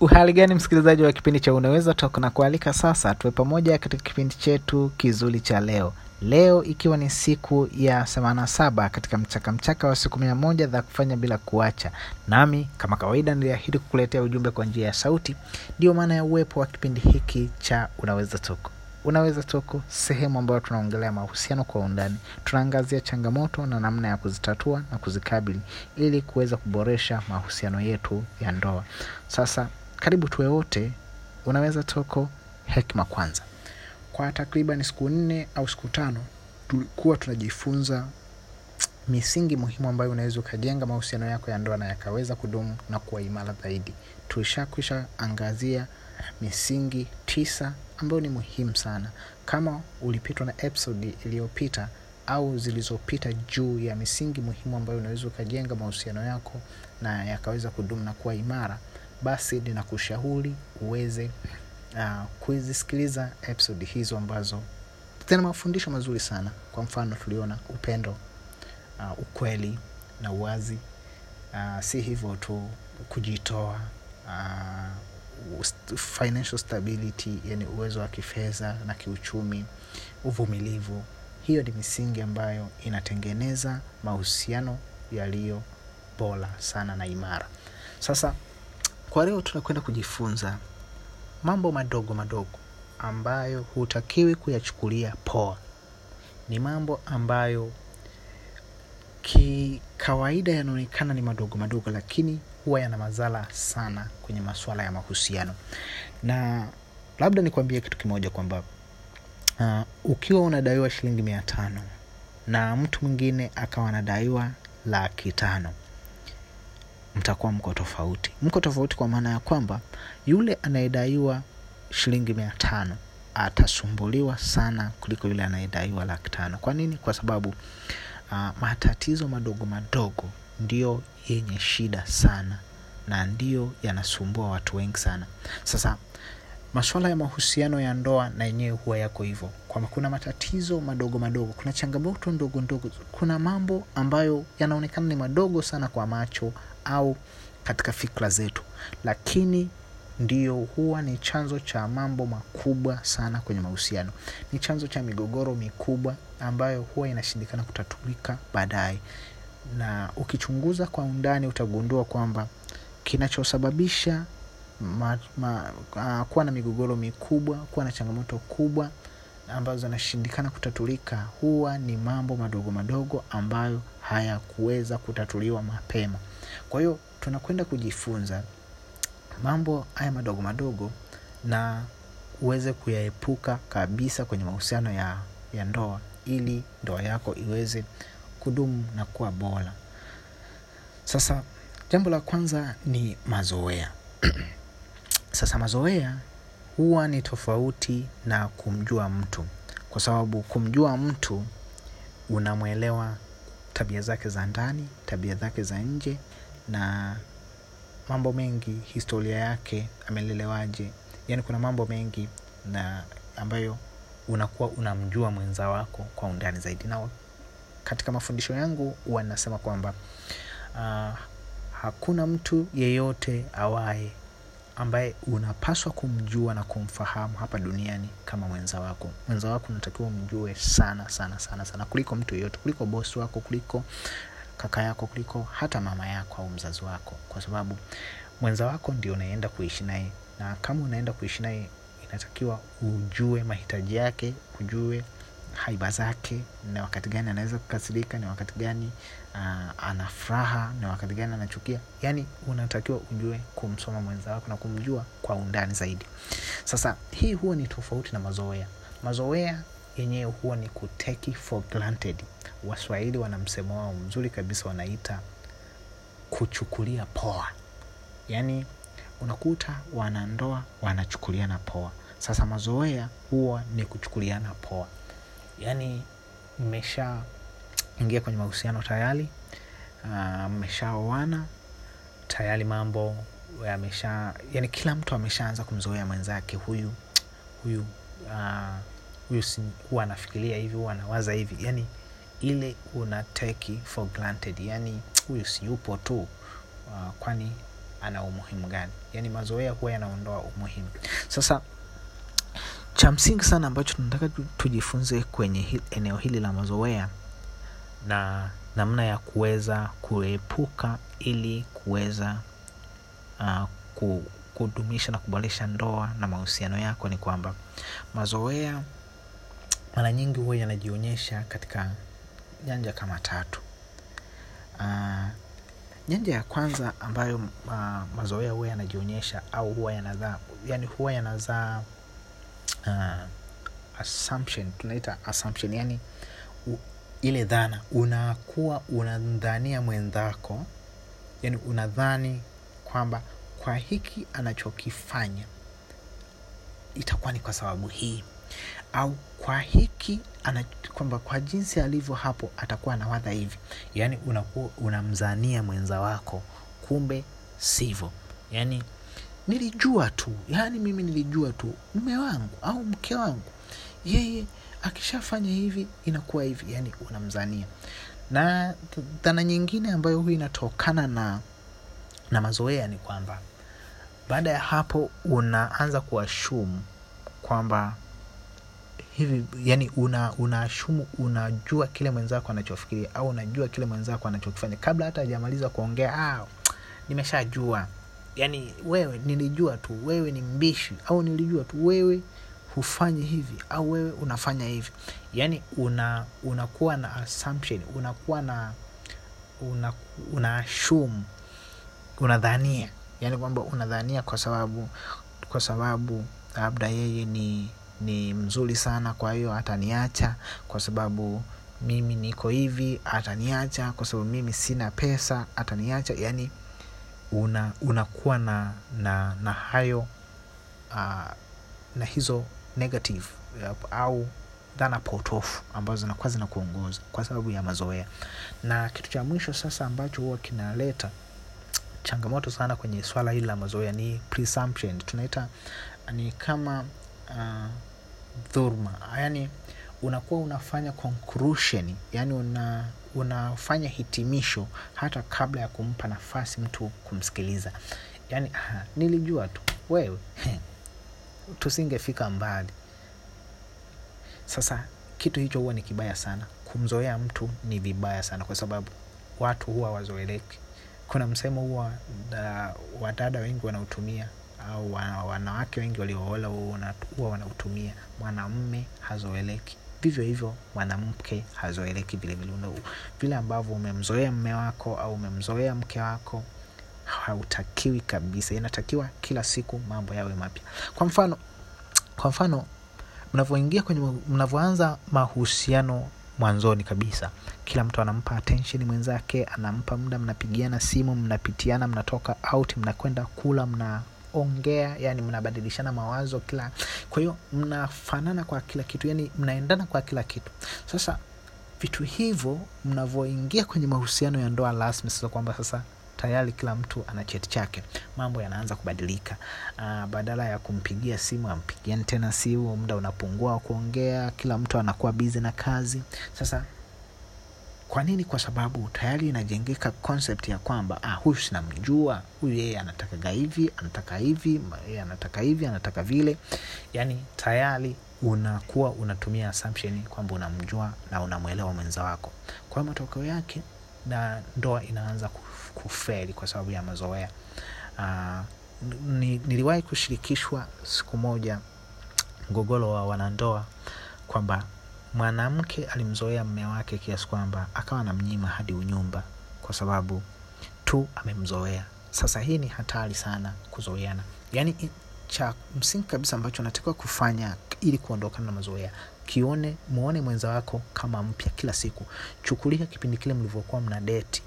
uhali gani msikilizaji wa kipindi cha unaweza toka na kualika sasa tuwe pamoja katika kipindi chetu kizuri cha leo. Leo ikiwa ni siku ya 87 katika mchaka mchaka wa siku mia moja za kufanya bila kuacha. Nami kama kawaida niliahidi kukuletea ujumbe kwa njia ya sauti. Ndiyo maana ya uwepo wa kipindi hiki cha unaweza toko unaweza toko sehemu ambayo tunaongelea mahusiano kwa undani. Tunaangazia changamoto na namna ya kuzitatua na kuzikabili ili kuweza kuboresha mahusiano yetu ya ndoa. Sasa karibu tuwe wote unaweza toko hekima kwanza. Kwa takriban siku nne au siku tano tulikuwa tunajifunza misingi muhimu ambayo unaweza ukajenga mahusiano yako ya ndoa na yakaweza kudumu na kuwa imara zaidi. Tulishakwisha angazia misingi tisa ambayo ni muhimu sana. Kama ulipitwa na episode iliyopita au zilizopita juu ya misingi muhimu ambayo unaweza ukajenga mahusiano yako na yakaweza kudumu na kuwa imara basi ninakushauri uweze uh, kuzisikiliza episodi hizo ambazo zina mafundisho mazuri sana. Kwa mfano tuliona upendo uh, ukweli na uwazi. Uh, si hivyo tu kujitoa uh, financial stability yani uwezo wa kifedha na kiuchumi uvumilivu. Hiyo ni misingi ambayo inatengeneza mahusiano yaliyo bora sana na imara. Sasa kwa leo tunakwenda kujifunza mambo madogo madogo ambayo hutakiwi kuyachukulia poa. Ni mambo ambayo kikawaida yanaonekana ni madogo madogo lakini huwa yana madhara sana kwenye masuala ya mahusiano. Na labda nikwambie kitu kimoja kwamba uh, ukiwa unadaiwa shilingi mia tano na mtu mwingine akawa anadaiwa laki tano mtakuwa mko tofauti. Mko tofauti kwa maana ya kwamba yule anayedaiwa shilingi mia tano atasumbuliwa sana kuliko yule anayedaiwa laki tano. Kwa nini? Kwa sababu uh, matatizo madogo madogo ndio yenye shida sana na ndiyo yanasumbua watu wengi sana. Sasa masuala ya mahusiano ya ndoa na yenyewe huwa yako hivyo. Kwamba kuna matatizo madogo madogo kuna changamoto ndogo ndogo kuna mambo ambayo yanaonekana ni madogo sana kwa macho au katika fikra zetu. Lakini ndio huwa ni chanzo cha mambo makubwa sana kwenye mahusiano. Ni chanzo cha migogoro mikubwa ambayo huwa inashindikana kutatulika baadaye. Na ukichunguza kwa undani utagundua kwamba kinachosababisha ma, ma, uh, kuwa na migogoro mikubwa kuwa na changamoto kubwa ambazo zinashindikana kutatulika huwa ni mambo madogo madogo ambayo hayakuweza kutatuliwa mapema. Kwa hiyo tunakwenda kujifunza mambo haya madogo madogo na uweze kuyaepuka kabisa kwenye mahusiano ya, ya ndoa ili ndoa yako iweze kudumu na kuwa bora. Sasa jambo la kwanza ni mazoea sasa mazoea huwa ni tofauti na kumjua mtu. Kwa sababu kumjua mtu unamwelewa tabia zake za ndani tabia zake za nje na mambo mengi historia yake amelelewaje. Yaani kuna mambo mengi na ambayo unakuwa unamjua mwenza wako kwa undani zaidi. Na katika mafundisho yangu huwa nasema kwamba uh, hakuna mtu yeyote awaye ambaye unapaswa kumjua na kumfahamu hapa duniani kama mwenza wako. Mwenza wako unatakiwa umjue sana sana sana sana. Kuliko mtu yeyote kuliko bosi wako kuliko kaka yako kuliko hata mama yako au mzazi wako. Kwa sababu mwenza wako ndio unaenda kuishi naye. Na kama unaenda kuishi naye inatakiwa ujue mahitaji yake ujue haiba zake na wakati gani anaweza kukasirika ni wakati gani uh, ana furaha ni wakati gani anachukia. Yaani unatakiwa ujue kumsoma mwenza wako na kumjua kwa undani zaidi. Sasa hii huwa ni tofauti na mazoea. Mazoea yenyewe huwa ni kuteki for granted. Waswahili wana msemo wao mzuri kabisa wanaita kuchukulia poa. Yaani unakuta wanandoa wanachukuliana poa. Sasa mazoea huwa ni kuchukuliana poa yaani mmesha ingia kwenye mahusiano tayari mmeshaoana uh, tayari mambo yamesha yani kila mtu ameshaanza kumzoea mwenzake huyu huyu uh, huyu huwa anafikiria hivi huwa anawaza hivi. Yani ile una take for granted yani huyu si yupo tu uh, kwani ana umuhimu gani? Yani mazoea huwa yanaondoa umuhimu. Sasa cha msingi sana ambacho tunataka tujifunze kwenye eneo hili la mazoea na namna ya kuweza kuepuka ili kuweza uh, kudumisha na kuboresha ndoa na mahusiano yako ni kwamba mazoea mara nyingi huwa yanajionyesha katika nyanja kama tatu. Uh, nyanja ya kwanza ambayo uh, mazoea huwa yanajionyesha au huwa yanazaa yani huwa yanazaa uh, assumption tunaita assumption yani u, ile dhana unakuwa unamdhania mwenzako yani unadhani kwamba kwa hiki anachokifanya itakuwa ni kwa sababu hii au kwa hiki kwamba kwa jinsi alivyo hapo atakuwa anawadha hivi. Yaani unakuwa unamzania mwenza wako kumbe sivyo. Yaani nilijua tu yaani mimi nilijua tu mme wangu au mke wangu yeye akishafanya hivi inakuwa hivi yani unamzania. Na dhana nyingine ambayo huwa inatokana na na mazoea ni kwamba baada ya hapo unaanza kuashumu kwamba hivi yani una unajua kile mwenzako anachofikiria au unajua kile mwenzako anachokifanya. Kabla hata hajamaliza kuongea ah, nimeshajua yani wewe nilijua tu wewe ni mbishi au nilijua tu wewe hufanyi hivi au wewe unafanya hivi. Yani una unakuwa na assumption unakuwa na una, una assume unadhania. Yani kwamba unadhania kwa sababu kwa sababu labda yeye ni ni mzuri sana kwa hiyo ataniacha. Kwa sababu mimi niko hivi ataniacha. Kwa sababu mimi sina pesa ataniacha. Yani una unakuwa na na na hayo uh, na hizo negative uh, au dhana potofu ambazo zinakuwa zinakuongoza kwa sababu ya mazoea. Na kitu cha mwisho sasa ambacho huwa kinaleta changamoto sana kwenye swala hili la mazoea ni presumption. Tunaita ni kama uh, dhurma yani unakuwa unafanya conclusion yani una unafanya hitimisho hata kabla ya kumpa nafasi mtu kumsikiliza. Yani aha, nilijua tu wewe tusingefika mbali. Sasa kitu hicho huwa ni kibaya sana. Kumzoea mtu ni vibaya sana kwa sababu watu huwa wazoeleki kuna msemo huwa wadada wengi wanautumia au wanawake wengi walioola huwa wanautumia. Mwanamme hazoeleki vivyo hivyo mwanamke hazoeleki vilevile vile. Ambavyo umemzoea mme wako au umemzoea mke wako hautakiwi kabisa. Inatakiwa kila siku mambo yawe mapya. Kwa mfano kwa mfano mnavyoingia kwenye mnavyoanza mahusiano mwanzoni kabisa. Kila mtu anampa attention mwenzake anampa muda mnapigiana simu mnapitiana mnatoka out mnakwenda kula mnaongea yani mnabadilishana mawazo kila kwa hiyo mnafanana kwa kila kitu yani mnaendana kwa kila kitu. Sasa vitu hivyo mnavyoingia kwenye mahusiano ya ndoa rasmi sasa kwamba sasa tayari kila mtu ana cheti chake. Mambo yanaanza kubadilika. Uh, badala ya kumpigia simu ampigiani tena simu muda unapungua wa kuongea kila mtu anakuwa bizi na kazi. Sasa kwa nini? Kwa sababu tayari inajengeka concept ya kwamba ah, huyu sinamjua huyu yeye anatakaga hivi anataka hivi yeye anataka hivi anataka vile. Yani tayari unakuwa unatumia assumption kwamba unamjua na unamwelewa mwenza wako. Kwa hiyo matokeo yake na ndoa inaanza kuferi kwa sababu ya mazoea. Uh, ni, niliwahi kushirikishwa siku moja mgogoro wa wanandoa kwamba mwanamke alimzoea mme wake kiasi kwamba akawa anamnyima hadi unyumba kwa sababu tu amemzoea. Sasa hii ni hatari sana kuzoeana. Yaani cha msingi kabisa ambacho natakiwa kufanya ili kuondokana na mazoea kione muone mwenza wako kama mpya kila siku. Chukulia kipindi kile mlivyokuwa mna deti